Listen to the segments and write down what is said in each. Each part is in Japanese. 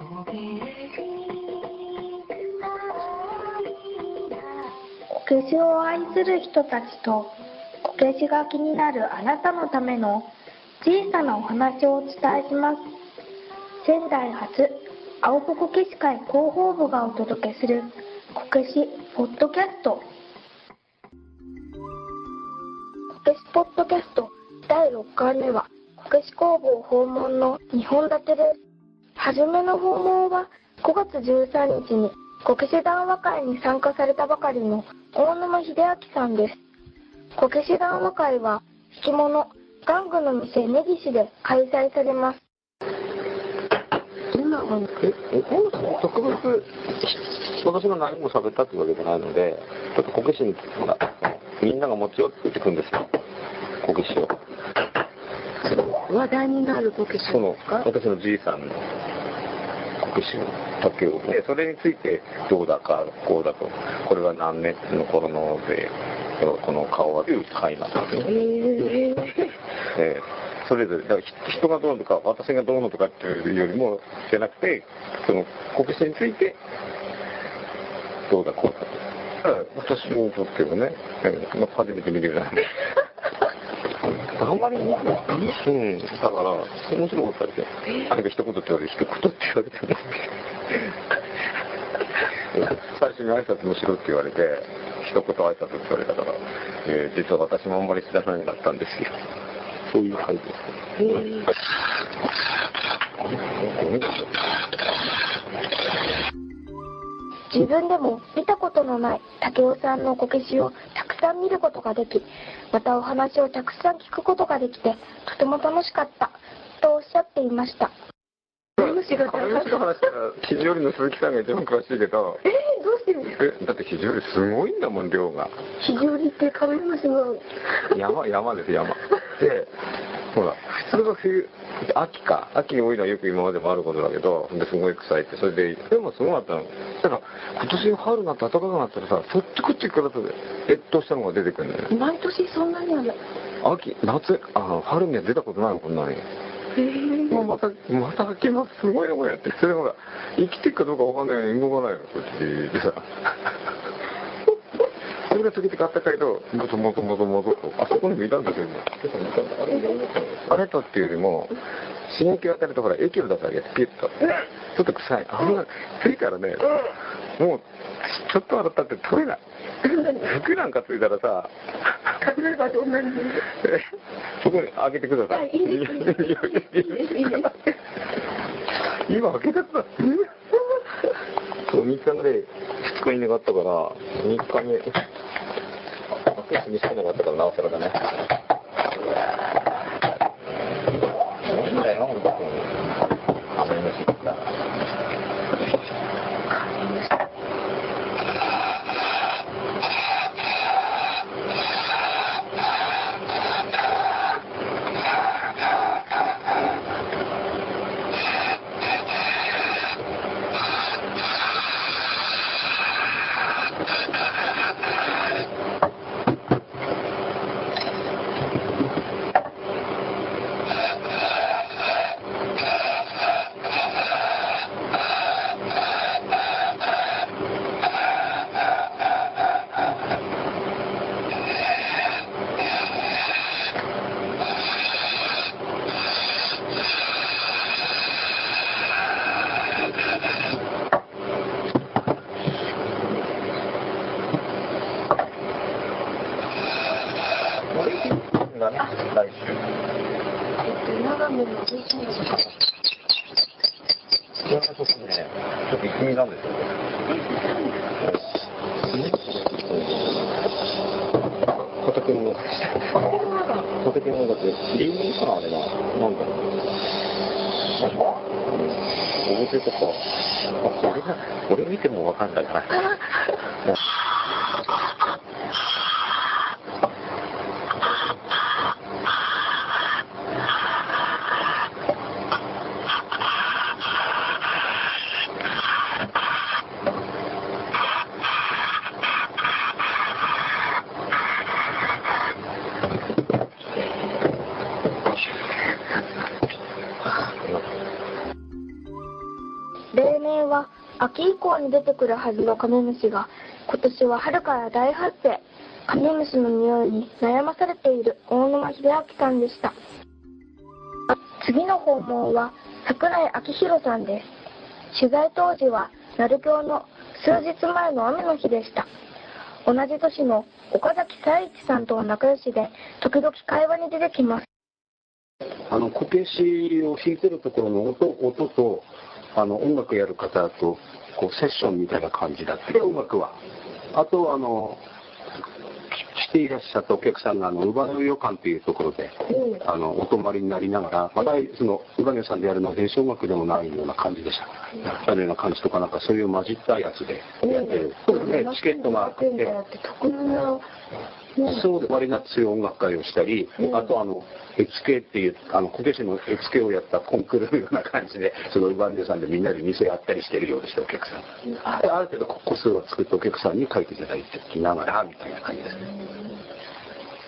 こけしを愛する人たちとこけしが気になるあなたのための小さなお話をお伝えします。仙台発青子こけし会広報部がお届けするこけしポッドキャスト。こけしポッドキャスト第6回目はこけし工房訪問の2本立てです。初めの訪問は5月13日にこけし談話会に参加されたばかりの大沼秀明さんです。こけし談話会は引き物玩具の店根岸で開催されます。今ええ特別私が何も喋ったってわけじゃないのでちょっとこけしにほらみんなが持ち寄って言ってくるんですよこけしを話題になるこけしその私のじいさんのこけしの竹を。でそれについてどうだかこうだと。これは何年の頃のでこの顔はといなんですよ、ええーそれぞれだからひ人がどうのとか私がどうのとかっていうよりもじゃなくてそのこけしについてどうだこうだと。私にとってはね、えーまあ、初めて見るようなあんまり見てないうんだから面白かったですよ何か一言って言われて一言って言われても最初に挨拶もしろって言われて一言挨拶って言われたから、えー実は私もあんまり知らないんだったんですよそういう感じです自分でも見たことのない竹雄さんのこけしをくさん見ることができまたお話をたくさん聞くことができてとても楽しかったとおっしゃっていました。話ら肘折の鈴木さんが一番詳しいけどえー、どうしてるんですか？えだって肘折すごいんだもん量が。肘折ってカメムシの山山です山。でほら。普通は冬秋か。秋に多いのはよく今までもあることだけどですごい臭いって。それででもすごかったの。だから今年春になって暖かくなったらさそっちこっちから越冬したのが出てくるんだよ。ね毎年そんなにはない秋夏あの春には出たことないのこんなに。えー、もうまたまた秋ますすごいのこれやって。それほら生きてるかどうかわかんないのに動かないのこっちでさそれが時々あったかいともともともともとあそこにもいたんですよね。あれあれとっていうよりも刺激を与えるとほら液を出すわけピュッと。ちょっと臭い。あんなついたらねもうちょっと洗ったって取れない。服なんかついたらさ例えばどんなに。えそこに開けてください。はいいいですいいです今開けてください。そう、3日目で2日に願ったから、3日目、開けて見せなかったからなおさらだね。なんだよ、本当に。カメムシった。これだね、来週。長野の11日いや、ちょっとね、ちょっと行ってみたんですよ。畑の中でした。畑の中で、リンゴかな、あれな。なんだろう。表とか、あ、これが、これ見てもわかんないかな。秋以降に出てくるはずのカメムシが今年は春から大発生。カメムシの匂いに悩まされている大沼秀明さんでした。次の訪問は桜井明宏さんです。取材当時は鳴京の数日前の雨の日でした。同じ年の岡崎彩一さんとは仲良しで時々会話に出てきます。あの、こけしを弾いてるところの音、音と、あの、音楽やる方と、こう、セッションみたいな感じだって、音楽は。あと、あの、来ていらっしゃったお客さんが、あの、ウバの旅館っていうところで、あの、お泊まりになりながら、また、その、ウバネさんでやるのは電子音楽でもないような感じでした。あのような感じとか、なんかそういう混じったやつでやってる。そうですね、チケットがあって、特殊な、そうで割が強い音楽会をしたり、あとあの、絵付けっていう、あの、こけしの絵付けをやったコンクールのような感じで、そのウバンデさんでみんなで店やったりしてるようでした、お客さん。あある程度個数を作ってお客さんに書いていただいてきながら、みたいな感じですね。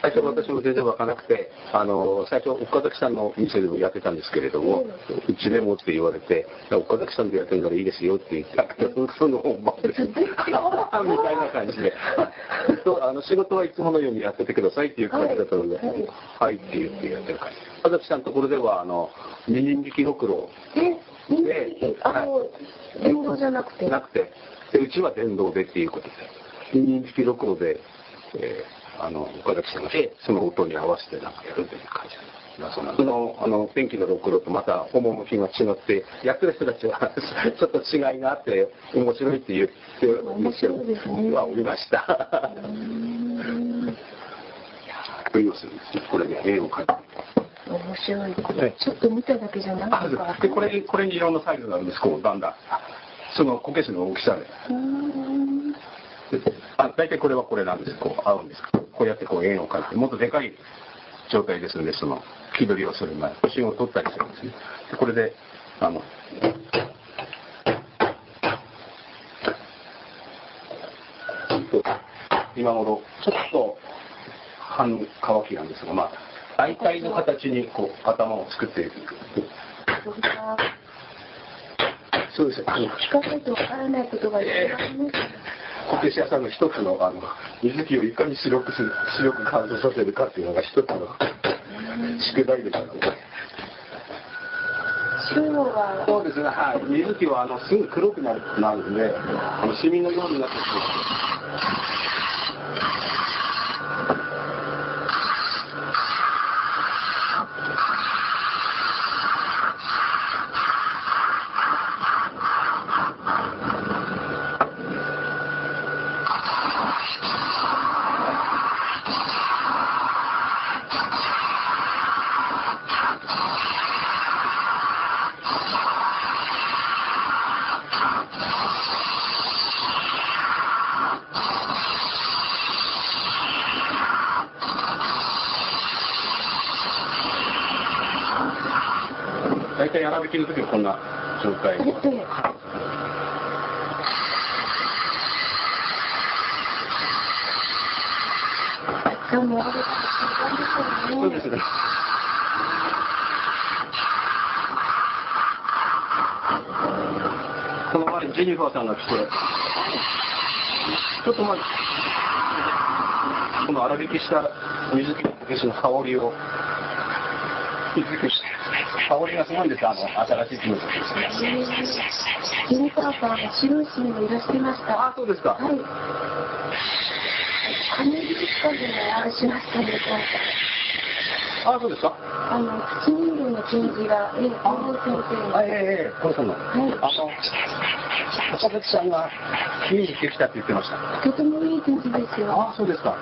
最初私も全然わからなくて、あの、最初岡崎さんの店でもやってたんですけれども、うちでもって言われて、岡崎さんでやってるからいいですよって言ったけど、その本番です。みたいな感じで、あの仕事はいつものようにやっててくださいっていう感じだったので、はい、って言ってやってる感じ。岡崎さんのところでは、あの、二人力ろくろえ、みんなで、あの、電動じゃなくて？なくて、でうちは電動でっていうことで、二人力ろくろで、えーあの、岡崎さんが、その音に合わせてなんかやるという感じです。その、あの、天気のろくろとまた趣が違って、やってる人たちは ちょっと違いがあって、面白いって言ってる面白いですねはおりました。というするんですよ。これで絵を描いて。面白い。えちょっと見ただけじゃなあいか。で、これ、これにいろんなサイズがあるんです、こう、だんだん。そのこけしの大きさで。あ大体これはこれなんです。こう合うんです。こうやってこう円を描いて、もっとでかい状態ですので、その木取りをする前、写真を撮ったりするんですね。でこれで、あの、今頃、ちょっと半乾きなんですが、まあ、大体の形にこう頭を作っていく。そうです。あの聞かないとわからないことがいっぱいあります。こけし屋さんの一つのあの水木をいかに白くする白く乾燥させるかっていうのが一つの宿題でした。ので、そうですね。はい。水木はあのすぐ黒くなるなるんで、あのシミのようになってくる。大体粗挽きの時はこんな状態。そうですね。この前、ジェニファーさんが来て、ちょっと前、この粗挽きした水木のを、水木して、香りがすごいんですよ、あの、新しいキムチさんが白いシーンをいらしてました。あ、そうですか。はい。カニ美術館でもしましたね、あ、そうですか。あの、の展示が、ええ、先生あ、ええ、ええ、これさんの。はいあの、岡崎さんが見に来てきたって言ってました。とてもいい展示ですよ。あ、そうですか。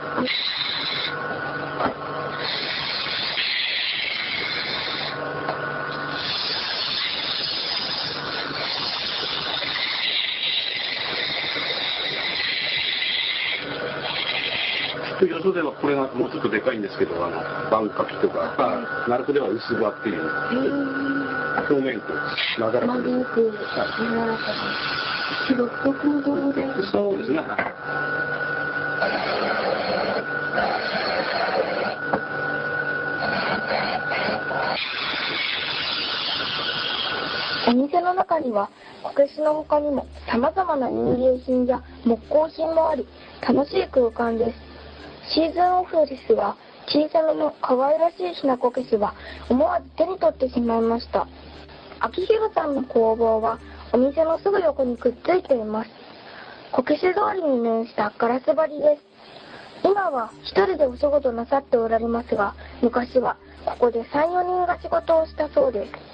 よそではこれがもうちょっとでかいんですけど、あの、バンカピとか、鳴子では薄葉っていう、表面となだらかでまびく、柔らかで、独特の道具で、そうですね。お店の中にはこけしの他にも様々な民芸品や木工品もあり楽しい空間ですシーズンオフですが小さめの可愛らしいひなこけしは思わず手に取ってしまいました。秋広さんの工房はお店のすぐ横にくっついています。こけし通りに面したガラス張りです今は一人でお仕事なさっておられますが昔はここで34人が仕事をしたそうです。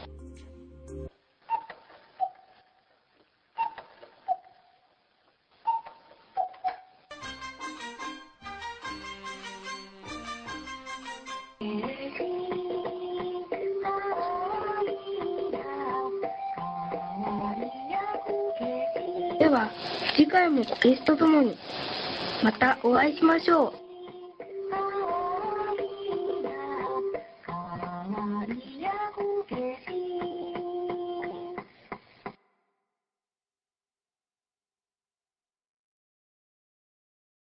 では次回もゲストともにまたお会いしましょう。